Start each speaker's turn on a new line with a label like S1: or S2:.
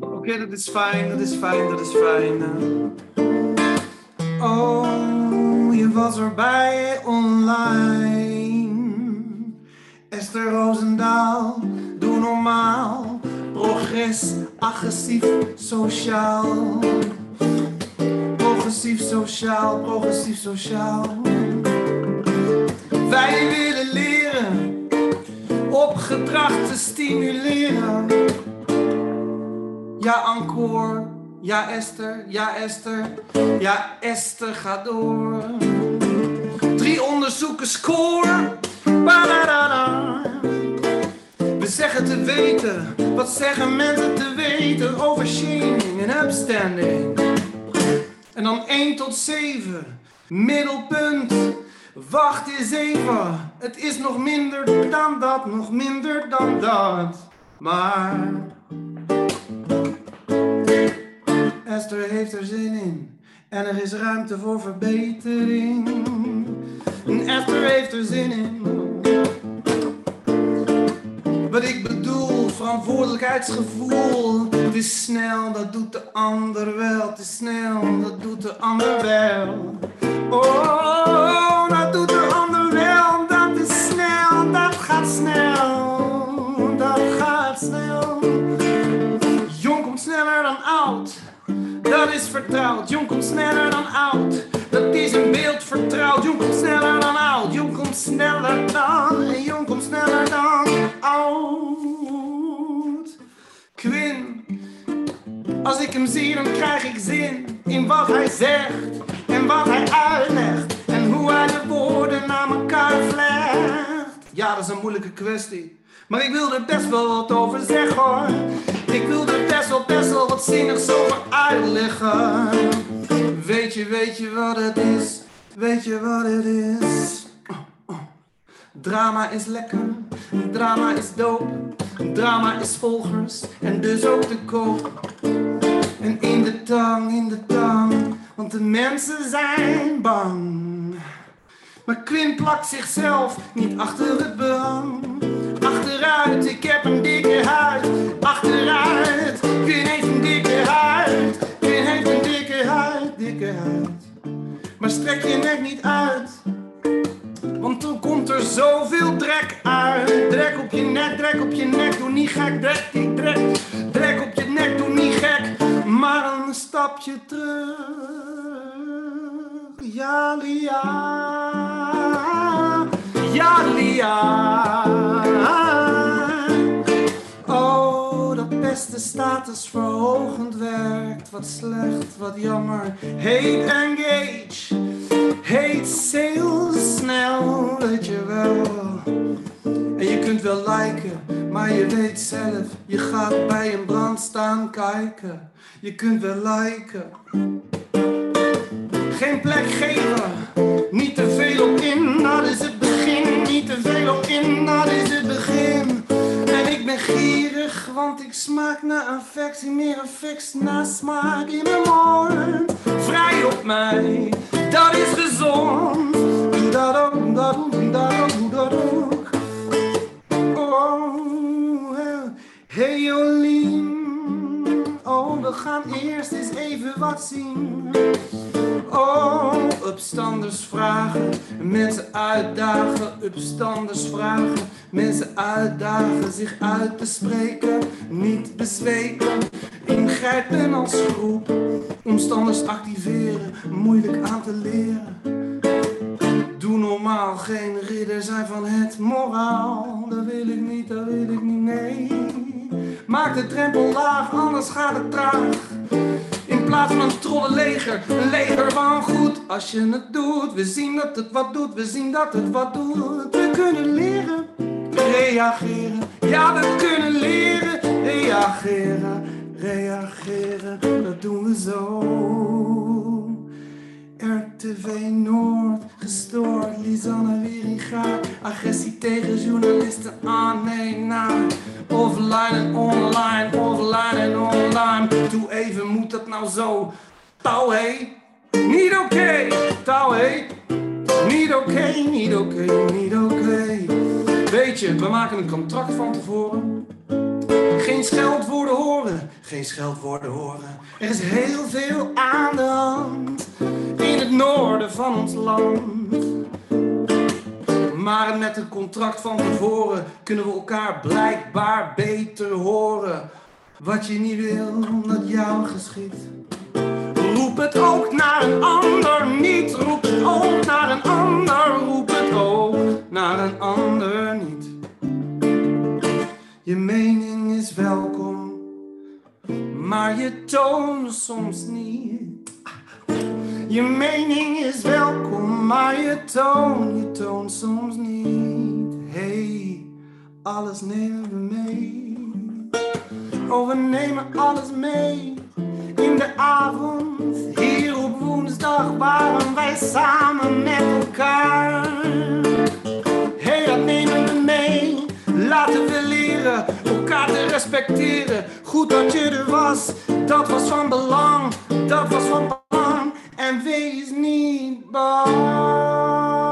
S1: Oké, dat is fijn, dat is fijn, dat is fijn. Oh, je was erbij online. Esther Roosendaal, doe normaal. Progress, agressief, sociaal. Progressief, sociaal, progressief, sociaal. Wij willen leren op gedrag te stimuleren. Ja, encore. Ja, Esther. Ja, Esther. Ja, Esther, ga door. Drie onderzoeken score. Ba-da-da-da. We zeggen te weten. Wat zeggen mensen te weten over shaming en upstanding? En dan 1 tot 7. Middelpunt. Wacht eens even. Het is nog minder dan dat, nog minder dan dat. Maar Esther heeft er zin in. En er is ruimte voor verbetering. En Esther heeft er zin in. Wat ik bedoel, verantwoordelijkheidsgevoel. Het is snel, dat doet de ander wel. Het is snel, dat doet de ander wel. Dat is vertrouwd. Jong komt sneller dan oud. Dat is een beeld vertrouwd. Jong komt sneller dan oud. Jong komt sneller dan. Jong komt sneller dan oud. Quinn. Als ik hem zie, dan krijg ik zin in wat hij zegt. En wat hij uitlegt. En hoe hij de woorden naar elkaar vlecht. Ja, dat is een moeilijke kwestie. Maar ik wil er best wel wat over zeggen hoor. Ik wil er best wel, best wel wat zinnigs over uitleggen. Weet je, weet je wat het is? Weet je wat het is? Drama is lekker, drama is doop. Drama is volgers en dus ook te koop. En in de tang, in de tang, want de mensen zijn bang. Maar Quinn plakt zichzelf niet achter het behang. Ik heb een dikke huid. Achteruit, heeft een dikke huid. Quinn heeft een dikke huid, dikke huid. Maar strek je nek niet uit. Want dan komt er zoveel drek uit. Drek op je nek, drek op je nek, doe niet gek. Drek, ik drek, drek op je nek, doe niet gek. Maar een stapje terug. Ja, Lia. Ja, Lia. Beste statusverhogend werkt. Wat slecht, wat jammer. Hate engage. Hate sales snel, weet je wel. En je kunt wel liken, maar je weet zelf, je gaat bij een brand staan kijken. Je kunt wel liken. Geen plek geven, want ik smaak naar affectie, meer affect na smaak in mijn mond. Vrij op mij, dat is gezond. Doe dat dat dat. Oh, hey Jolien. Oh, we gaan eerst eens even wat zien. Opstanders vragen, mensen uitdagen, opstanders vragen, mensen uitdagen zich uit te spreken, niet bezweken, ingrijpen als groep, omstanders activeren, moeilijk aan te leren. Doe normaal, geen ridder zijn van het moraal, dat wil ik niet, dat wil ik niet, nee. Maak de drempel laag, anders gaat het traag. In plaats van een trollenleger, een leger van goed. Als je het doet, we zien dat het wat doet, we zien dat het wat doet. We kunnen leren, reageren. Ja, we kunnen leren, reageren, reageren. Dat doen we zo. RTV Noord, gestoord, Lisanne Wieringa. Agressie tegen journalisten aan, nee, na. Offline en online, offline en online. Doe even, moet dat nou zo? Touw, hé? Niet oké, hé? Niet oké, niet oké, niet oké. Weet je, we maken een contract van tevoren. Geen scheldwoorden horen, geen scheldwoorden horen. Er is heel veel aan de hand in het noorden van ons land. Maar met een contract van tevoren kunnen we elkaar blijkbaar beter horen. Wat je niet wil, dat jou geschiet. Roep het ook naar een ander niet. Roep het ook naar een ander. Roep het ook naar een ander niet. Je mening is welkom, maar je toon soms niet. Je mening is welkom, maar je toon, je toon soms niet. Hey, alles nemen we mee. Oh, we nemen alles mee. In de avond, samen met elkaar. Hey, dat nemen we mee. Laten we leren elkaar te respecteren. Goed dat je er was, dat was van belang. Dat was van belang. En wees niet bang.